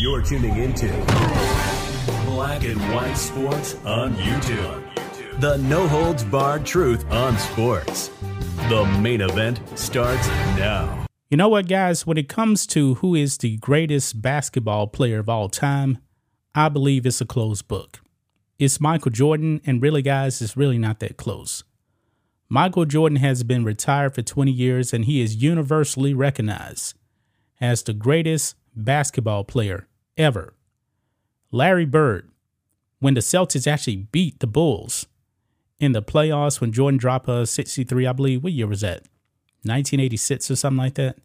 You're tuning into Black and White Sports on YouTube. The no holds barred truth on sports. The main event starts now. You know what, guys? When it comes to who is the greatest basketball player of all time, I believe it's a closed book. It's Michael Jordan, and really, guys, it's really not that close. Michael Jordan has been retired for 20 years, and he is universally recognized as the greatest basketball player ever. Larry Bird, when the Celtics actually beat the Bulls in the playoffs when Jordan dropped a 63, I believe, what year was that? 1986 or something like that.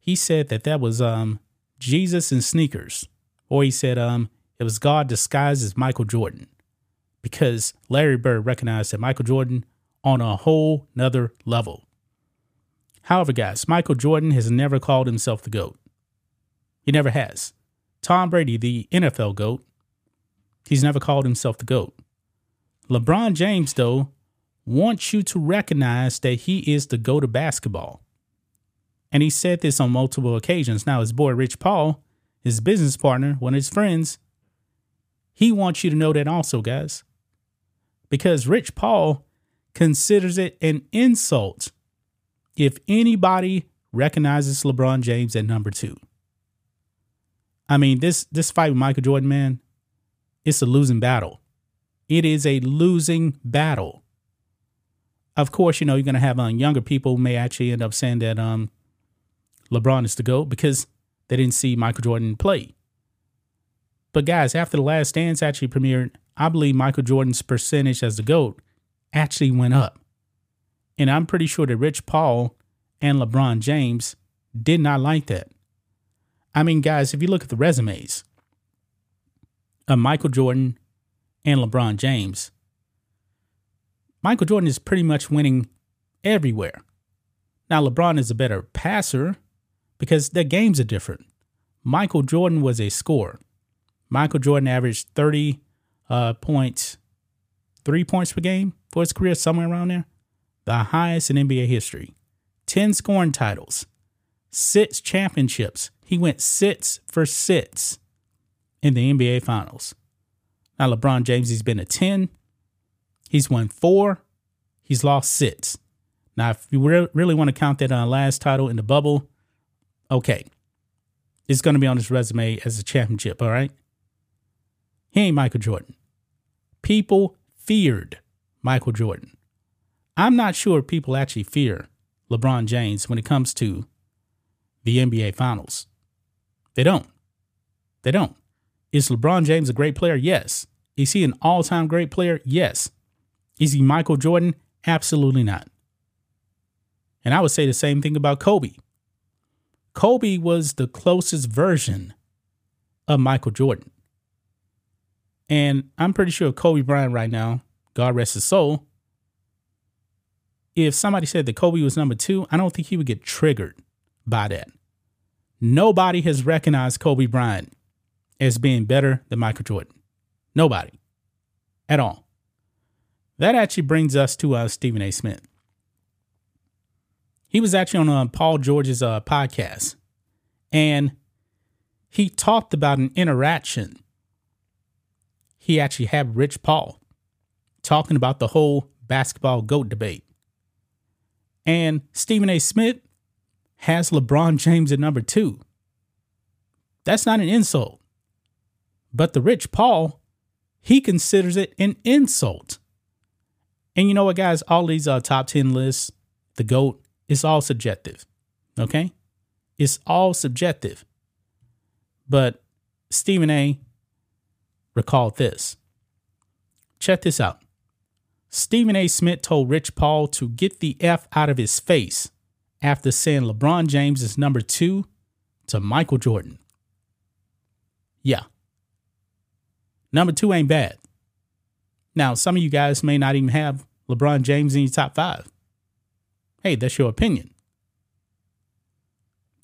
He said that that was um, Jesus in sneakers. Or he said um, it was God disguised as Michael Jordan. Because Larry Bird recognized that Michael Jordan on a whole nother level. However, guys, Michael Jordan has never called himself the GOAT. He never has. Tom Brady, the NFL GOAT, he's never called himself the GOAT. LeBron James, though, wants you to recognize that he is the GOAT of basketball. And he said this on multiple occasions. Now, his boy Rich Paul, his business partner, one of his friends, he wants you to know that also, guys. Because Rich Paul considers it an insult if anybody recognizes LeBron James at number two. I mean, this this fight with Michael Jordan, man, it's a losing battle. It is a losing battle. Of course, you know, you're gonna have um, younger people may actually end up saying that um LeBron is the GOAT because they didn't see Michael Jordan play. But guys, after the last dance actually premiered, I believe Michael Jordan's percentage as the GOAT actually went up. And I'm pretty sure that Rich Paul and LeBron James did not like that. I mean, guys, if you look at the resumes of Michael Jordan and LeBron James, Michael Jordan is pretty much winning everywhere. Now, LeBron is a better passer because their games are different. Michael Jordan was a scorer. Michael Jordan averaged 30 uh, points, three points per game for his career, somewhere around there. The highest in NBA history. 10 scoring titles, six championships. He went six for six in the NBA Finals. Now, LeBron James, he's been a 10. He's won four. He's lost six. Now, if you re- really want to count that uh, last title in the bubble, okay. It's going to be on his resume as a championship, all right? He ain't Michael Jordan. People feared Michael Jordan. I'm not sure people actually fear LeBron James when it comes to the NBA Finals. They don't. They don't. Is LeBron James a great player? Yes. Is he an all time great player? Yes. Is he Michael Jordan? Absolutely not. And I would say the same thing about Kobe. Kobe was the closest version of Michael Jordan. And I'm pretty sure Kobe Bryant right now, God rest his soul, if somebody said that Kobe was number two, I don't think he would get triggered by that. Nobody has recognized Kobe Bryant as being better than Michael Jordan. Nobody at all. That actually brings us to uh, Stephen A. Smith. He was actually on uh, Paul George's uh, podcast, and he talked about an interaction he actually had Rich Paul talking about the whole basketball GOAT debate. And Stephen A. Smith has LeBron James at number two. That's not an insult. But the Rich Paul, he considers it an insult. And you know what, guys? All these uh, top 10 lists, the GOAT, it's all subjective. Okay? It's all subjective. But Stephen A recalled this. Check this out. Stephen A. Smith told Rich Paul to get the F out of his face after saying LeBron James is number two to Michael Jordan. Yeah. Number two ain't bad. Now, some of you guys may not even have LeBron James in your top five. Hey, that's your opinion.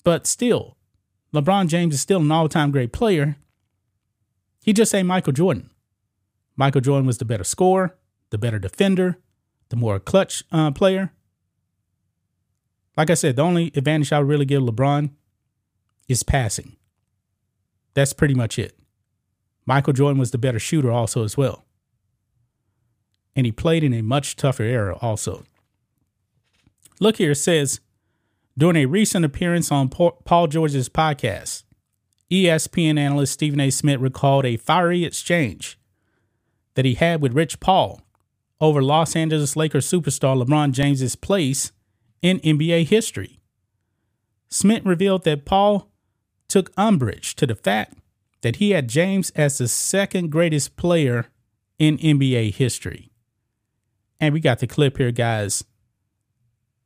But still, LeBron James is still an all time great player. He just ain't Michael Jordan. Michael Jordan was the better scorer, the better defender, the more clutch uh, player. Like I said, the only advantage I really give LeBron is passing. That's pretty much it. Michael Jordan was the better shooter also as well. And he played in a much tougher era also. Look here, says during a recent appearance on Paul George's podcast, ESPN analyst Stephen A. Smith recalled a fiery exchange that he had with Rich Paul over Los Angeles Lakers superstar LeBron James's place in NBA history. Smith revealed that Paul took umbrage to the fact that he had James as the second greatest player in NBA history. And we got the clip here, guys.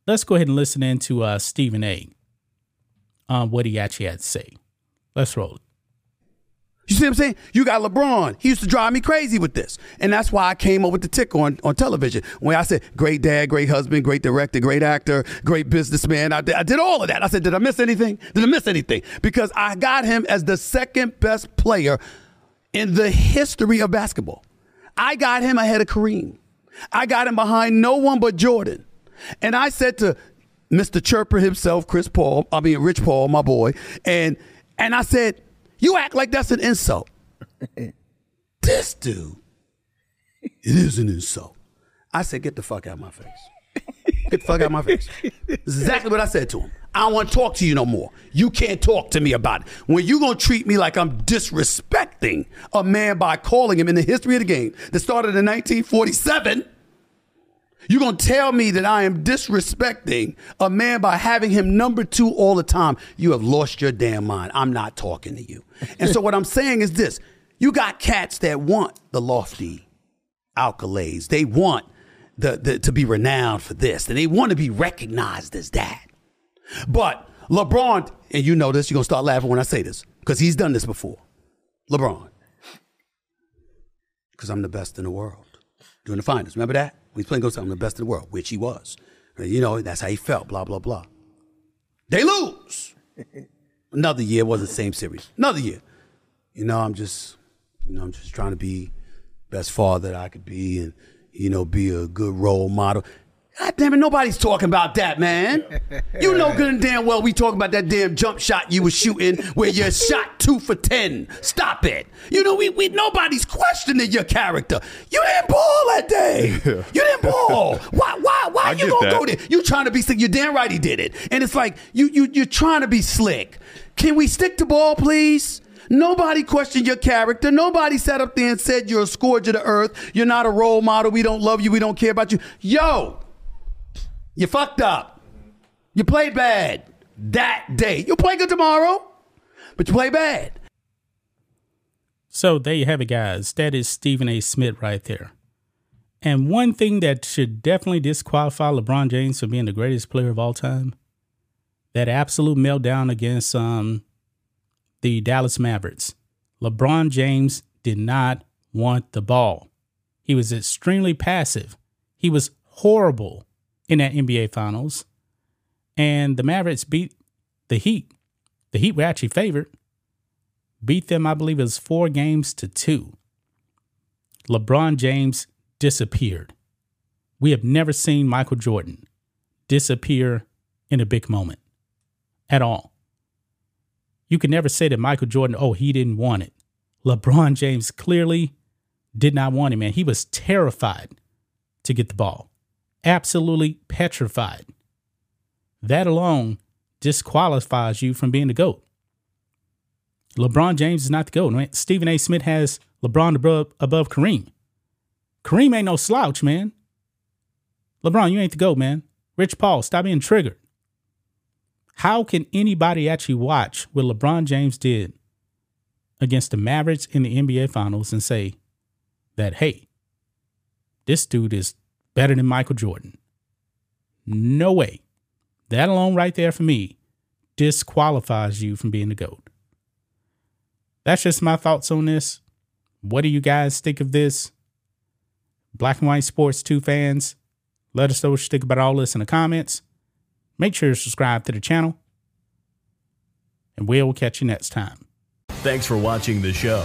Let's go ahead and listen into uh, Stephen A. on what he actually had to say. Let's roll it. You see what I'm saying? You got LeBron. He used to drive me crazy with this. And that's why I came up with the tick on, on television. When I said, great dad, great husband, great director, great actor, great businessman. I did, I did all of that. I said, did I miss anything? Did I miss anything? Because I got him as the second best player in the history of basketball. I got him ahead of Kareem. I got him behind no one but Jordan. And I said to Mr. Chirper himself, Chris Paul, I mean Rich Paul, my boy, and and I said, you act like that's an insult. this dude, it is an insult. I said, get the fuck out of my face. Get the fuck out of my face. This is exactly what I said to him. I don't want to talk to you no more. You can't talk to me about it. When you gonna treat me like I'm disrespecting a man by calling him in the history of the game that started in 1947 you're going to tell me that I am disrespecting a man by having him number two all the time. You have lost your damn mind. I'm not talking to you. And so what I'm saying is this you got cats that want the lofty accolades. They want the, the, to be renowned for this, and they want to be recognized as that. But LeBron, and you know this, you're going to start laughing when I say this, because he's done this before. LeBron, because I'm the best in the world during the finals. Remember that? He's playing Ghost, I'm the best in the world, which he was. You know, that's how he felt, blah, blah, blah. They lose. Another year wasn't the same series. Another year. You know, I'm just, you know, I'm just trying to be best father that I could be and, you know, be a good role model. God damn it, nobody's talking about that, man. You know good and damn well we talking about that damn jump shot you was shooting where you shot two for ten. Stop it. You know, we, we nobody's questioning your character. You didn't ball that day. You didn't ball. Why why why I you gonna that. go there? You trying to be slick. You're damn right he did it. And it's like you you you're trying to be slick. Can we stick to ball, please? Nobody questioned your character. Nobody sat up there and said you're a scourge of the earth. You're not a role model. We don't love you. We don't care about you. Yo, you fucked up. You played bad that day. You'll play good tomorrow, but you play bad. So there you have it, guys. That is Stephen A. Smith right there. And one thing that should definitely disqualify LeBron James from being the greatest player of all time that absolute meltdown against um, the Dallas Mavericks. LeBron James did not want the ball. He was extremely passive. He was horrible in that NBA Finals. And the Mavericks beat the Heat. The Heat were actually favored. Beat them, I believe was four games to two. LeBron James disappeared. We have never seen Michael Jordan disappear in a big moment at all. You can never say that Michael Jordan, oh, he didn't want it. LeBron James clearly did not want it, man. He was terrified to get the ball, absolutely petrified. That alone disqualifies you from being the GOAT. LeBron James is not the GOAT. Man. Stephen A. Smith has LeBron above, above Kareem. Kareem ain't no slouch, man. LeBron, you ain't the GOAT, man. Rich Paul, stop being triggered. How can anybody actually watch what LeBron James did against the Mavericks in the NBA Finals and say that, hey, this dude is better than Michael Jordan? No way. That alone, right there for me, disqualifies you from being the GOAT. That's just my thoughts on this. What do you guys think of this? Black and White Sports 2 fans, let us know what you think about all this in the comments. Make sure to subscribe to the channel. And we'll catch you next time. Thanks for watching the show.